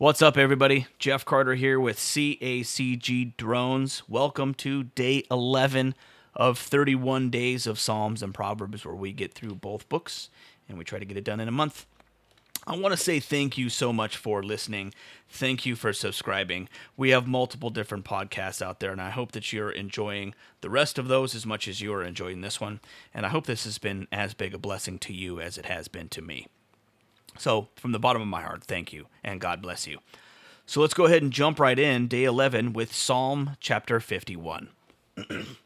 What's up, everybody? Jeff Carter here with CACG Drones. Welcome to day 11 of 31 days of Psalms and Proverbs, where we get through both books and we try to get it done in a month. I want to say thank you so much for listening. Thank you for subscribing. We have multiple different podcasts out there, and I hope that you're enjoying the rest of those as much as you're enjoying this one. And I hope this has been as big a blessing to you as it has been to me. So, from the bottom of my heart, thank you, and God bless you. So, let's go ahead and jump right in, day 11, with Psalm chapter 51.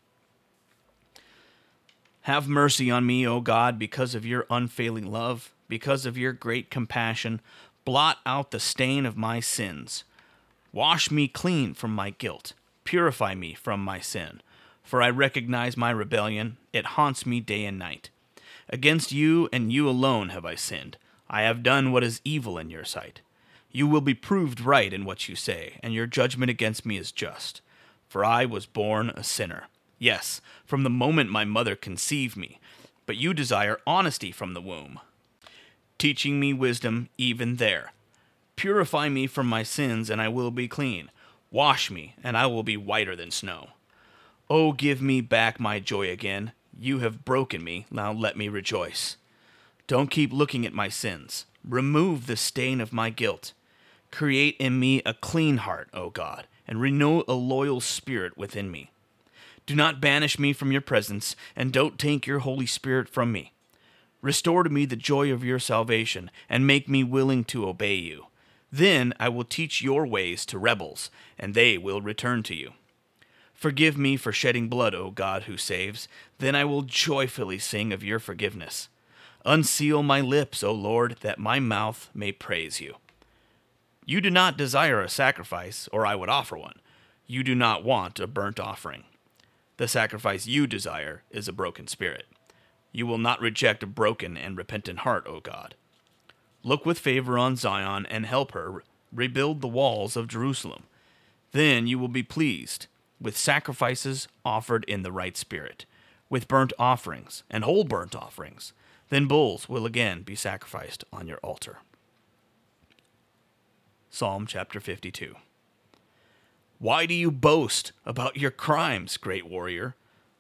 Have mercy on me, O God, because of your unfailing love, because of your great compassion. Blot out the stain of my sins. Wash me clean from my guilt. Purify me from my sin. For I recognize my rebellion, it haunts me day and night. Against you and you alone have I sinned. I have done what is evil in your sight. You will be proved right in what you say, and your judgment against me is just. For I was born a sinner. Yes, from the moment my mother conceived me. But you desire honesty from the womb, teaching me wisdom even there. Purify me from my sins, and I will be clean. Wash me, and I will be whiter than snow. Oh, give me back my joy again. You have broken me, now let me rejoice. Don't keep looking at my sins. Remove the stain of my guilt. Create in me a clean heart, O God, and renew a loyal spirit within me. Do not banish me from your presence, and don't take your Holy Spirit from me. Restore to me the joy of your salvation, and make me willing to obey you. Then I will teach your ways to rebels, and they will return to you. Forgive me for shedding blood, O God who saves. Then I will joyfully sing of your forgiveness. Unseal my lips, O Lord, that my mouth may praise you. You do not desire a sacrifice, or I would offer one. You do not want a burnt offering. The sacrifice you desire is a broken spirit. You will not reject a broken and repentant heart, O God. Look with favor on Zion and help her rebuild the walls of Jerusalem. Then you will be pleased with sacrifices offered in the right spirit, with burnt offerings and whole burnt offerings then bulls will again be sacrificed on your altar. Psalm chapter 52. Why do you boast about your crimes, great warrior?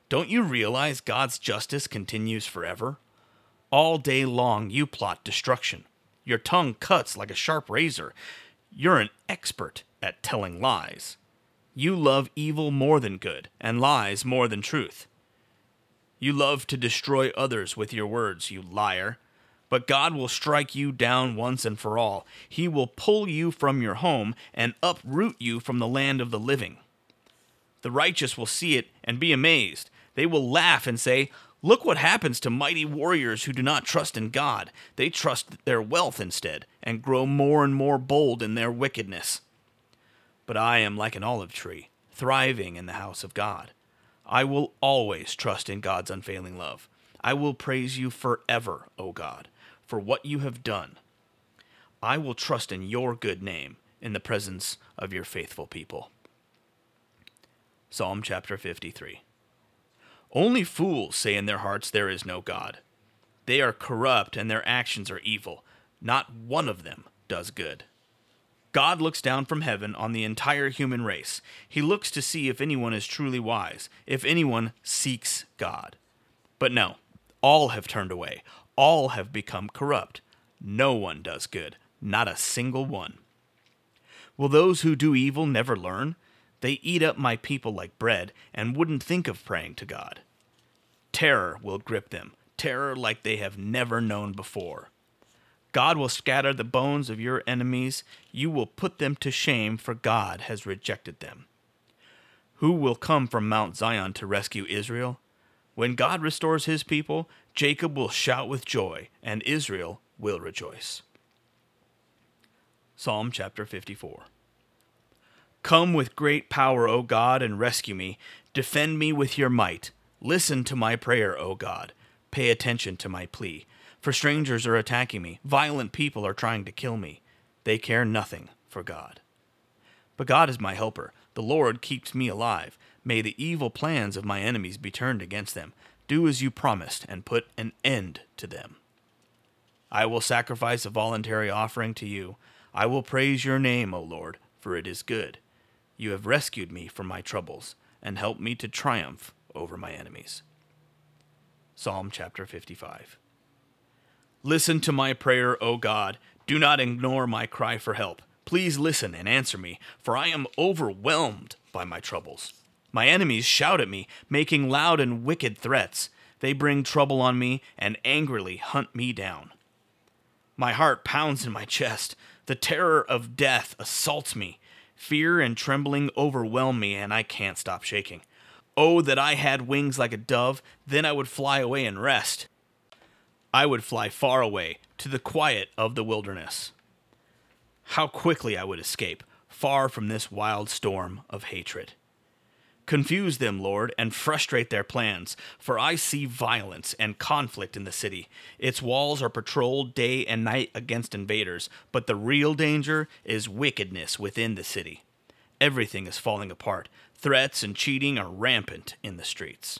Don't you realize God's justice continues forever? All day long you plot destruction. Your tongue cuts like a sharp razor. You're an expert at telling lies. You love evil more than good, and lies more than truth. You love to destroy others with your words, you liar. But God will strike you down once and for all. He will pull you from your home and uproot you from the land of the living. The righteous will see it and be amazed. They will laugh and say, Look what happens to mighty warriors who do not trust in God. They trust their wealth instead, and grow more and more bold in their wickedness. But I am like an olive tree, thriving in the house of God. I will always trust in God's unfailing love. I will praise you forever, O God, for what you have done. I will trust in your good name in the presence of your faithful people. Psalm chapter 53. Only fools say in their hearts, There is no God. They are corrupt and their actions are evil. Not one of them does good. God looks down from heaven on the entire human race. He looks to see if anyone is truly wise, if anyone seeks God. But no, all have turned away. All have become corrupt. No one does good, not a single one. Will those who do evil never learn? They eat up my people like bread and wouldn't think of praying to God. Terror will grip them, terror like they have never known before. God will scatter the bones of your enemies. You will put them to shame, for God has rejected them. Who will come from Mount Zion to rescue Israel? When God restores his people, Jacob will shout with joy, and Israel will rejoice. Psalm chapter 54. Come with great power, O God, and rescue me. Defend me with your might. Listen to my prayer, O God. Pay attention to my plea for strangers are attacking me. Violent people are trying to kill me. They care nothing for God. But God is my helper. The Lord keeps me alive. May the evil plans of my enemies be turned against them. Do as you promised, and put an end to them. I will sacrifice a voluntary offering to you. I will praise your name, O Lord, for it is good. You have rescued me from my troubles and helped me to triumph over my enemies. Psalm chapter 55. Listen to my prayer, O God. Do not ignore my cry for help. Please listen and answer me, for I am overwhelmed by my troubles. My enemies shout at me, making loud and wicked threats. They bring trouble on me and angrily hunt me down. My heart pounds in my chest. The terror of death assaults me. Fear and trembling overwhelm me, and I can't stop shaking. Oh, that I had wings like a dove, then I would fly away and rest. I would fly far away to the quiet of the wilderness. How quickly I would escape, far from this wild storm of hatred. Confuse them, Lord, and frustrate their plans, for I see violence and conflict in the city. Its walls are patrolled day and night against invaders, but the real danger is wickedness within the city. Everything is falling apart. Threats and cheating are rampant in the streets.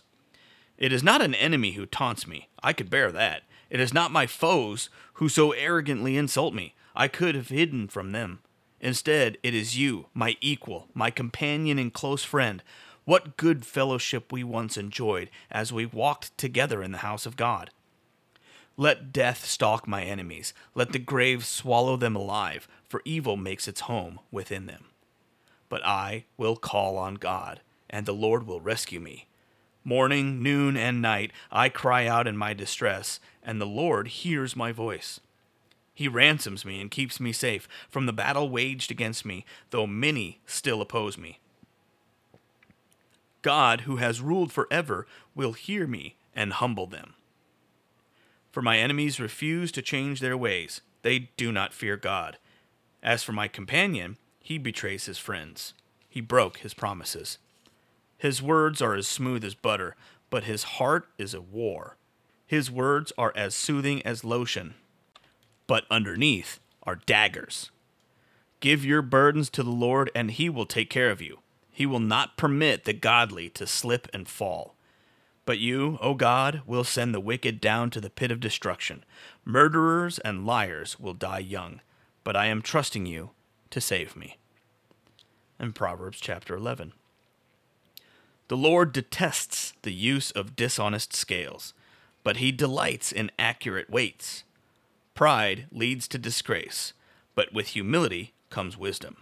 It is not an enemy who taunts me. I could bear that. It is not my foes who so arrogantly insult me. I could have hidden from them. Instead, it is you, my equal, my companion and close friend, what good fellowship we once enjoyed as we walked together in the house of God. Let death stalk my enemies, let the grave swallow them alive, for evil makes its home within them. But I will call on God, and the Lord will rescue me. Morning, noon, and night I cry out in my distress, and the Lord hears my voice. He ransoms me and keeps me safe from the battle waged against me, though many still oppose me. God, who has ruled forever, will hear me and humble them. For my enemies refuse to change their ways, they do not fear God. As for my companion, he betrays his friends. He broke his promises. His words are as smooth as butter, but his heart is a war. His words are as soothing as lotion, but underneath are daggers. Give your burdens to the Lord, and he will take care of you. He will not permit the godly to slip and fall. But you, O God, will send the wicked down to the pit of destruction. Murderers and liars will die young, but I am trusting you to save me. In Proverbs chapter 11. The Lord detests the use of dishonest scales, but he delights in accurate weights. Pride leads to disgrace, but with humility comes wisdom.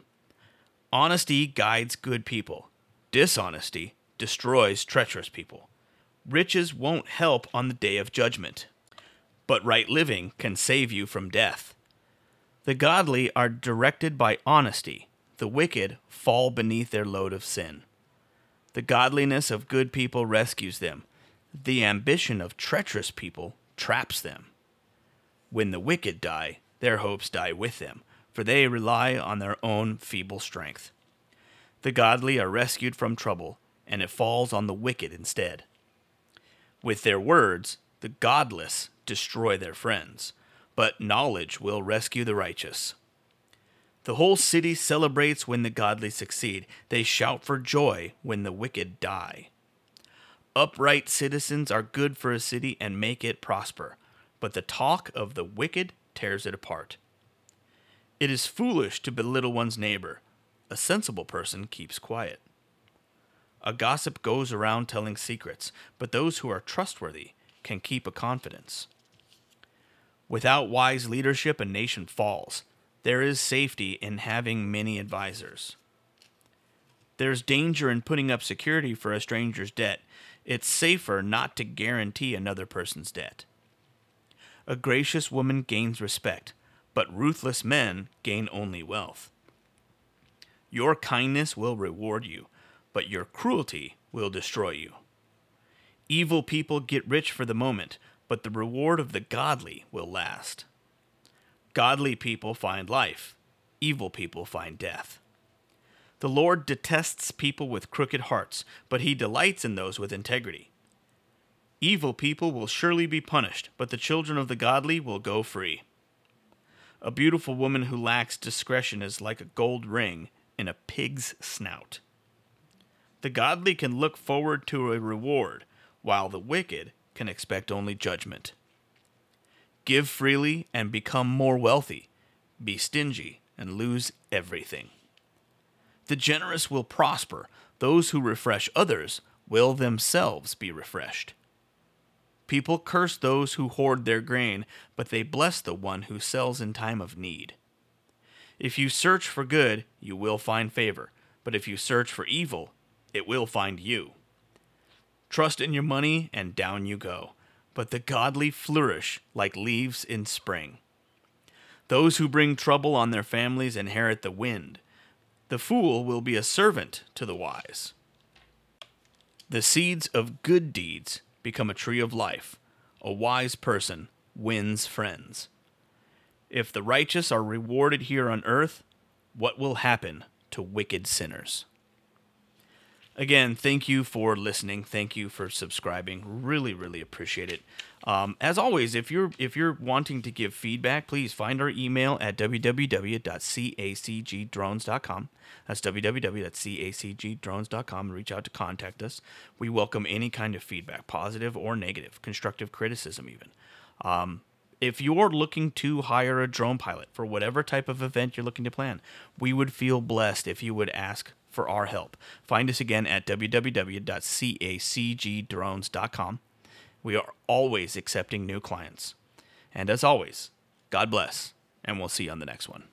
Honesty guides good people. Dishonesty destroys treacherous people. Riches won't help on the day of judgment, but right living can save you from death. The godly are directed by honesty, the wicked fall beneath their load of sin. The godliness of good people rescues them, the ambition of treacherous people traps them. When the wicked die, their hopes die with them for they rely on their own feeble strength. The godly are rescued from trouble, and it falls on the wicked instead. With their words, the godless destroy their friends, but knowledge will rescue the righteous. The whole city celebrates when the godly succeed. They shout for joy when the wicked die. Upright citizens are good for a city and make it prosper, but the talk of the wicked tears it apart. It is foolish to belittle one's neighbor. A sensible person keeps quiet. A gossip goes around telling secrets, but those who are trustworthy can keep a confidence. Without wise leadership, a nation falls. There is safety in having many advisers. There's danger in putting up security for a stranger's debt. It's safer not to guarantee another person's debt. A gracious woman gains respect, but ruthless men gain only wealth. Your kindness will reward you, but your cruelty will destroy you. Evil people get rich for the moment, but the reward of the godly will last. Godly people find life, evil people find death. The Lord detests people with crooked hearts, but he delights in those with integrity. Evil people will surely be punished, but the children of the godly will go free. A beautiful woman who lacks discretion is like a gold ring in a pig's snout. The godly can look forward to a reward, while the wicked can expect only judgment. Give freely and become more wealthy. Be stingy and lose everything. The generous will prosper. Those who refresh others will themselves be refreshed. People curse those who hoard their grain, but they bless the one who sells in time of need. If you search for good, you will find favor, but if you search for evil, it will find you. Trust in your money, and down you go. But the godly flourish like leaves in spring. Those who bring trouble on their families inherit the wind. The fool will be a servant to the wise. The seeds of good deeds become a tree of life. A wise person wins friends. If the righteous are rewarded here on earth, what will happen to wicked sinners? Again, thank you for listening. Thank you for subscribing. Really, really appreciate it. Um, as always, if you're if you're wanting to give feedback, please find our email at www.cacgdrones.com. That's www.cacgdrones.com and reach out to contact us. We welcome any kind of feedback, positive or negative, constructive criticism even. Um, if you're looking to hire a drone pilot for whatever type of event you're looking to plan, we would feel blessed if you would ask for our help. Find us again at www.cacgdrones.com. We are always accepting new clients. And as always, God bless, and we'll see you on the next one.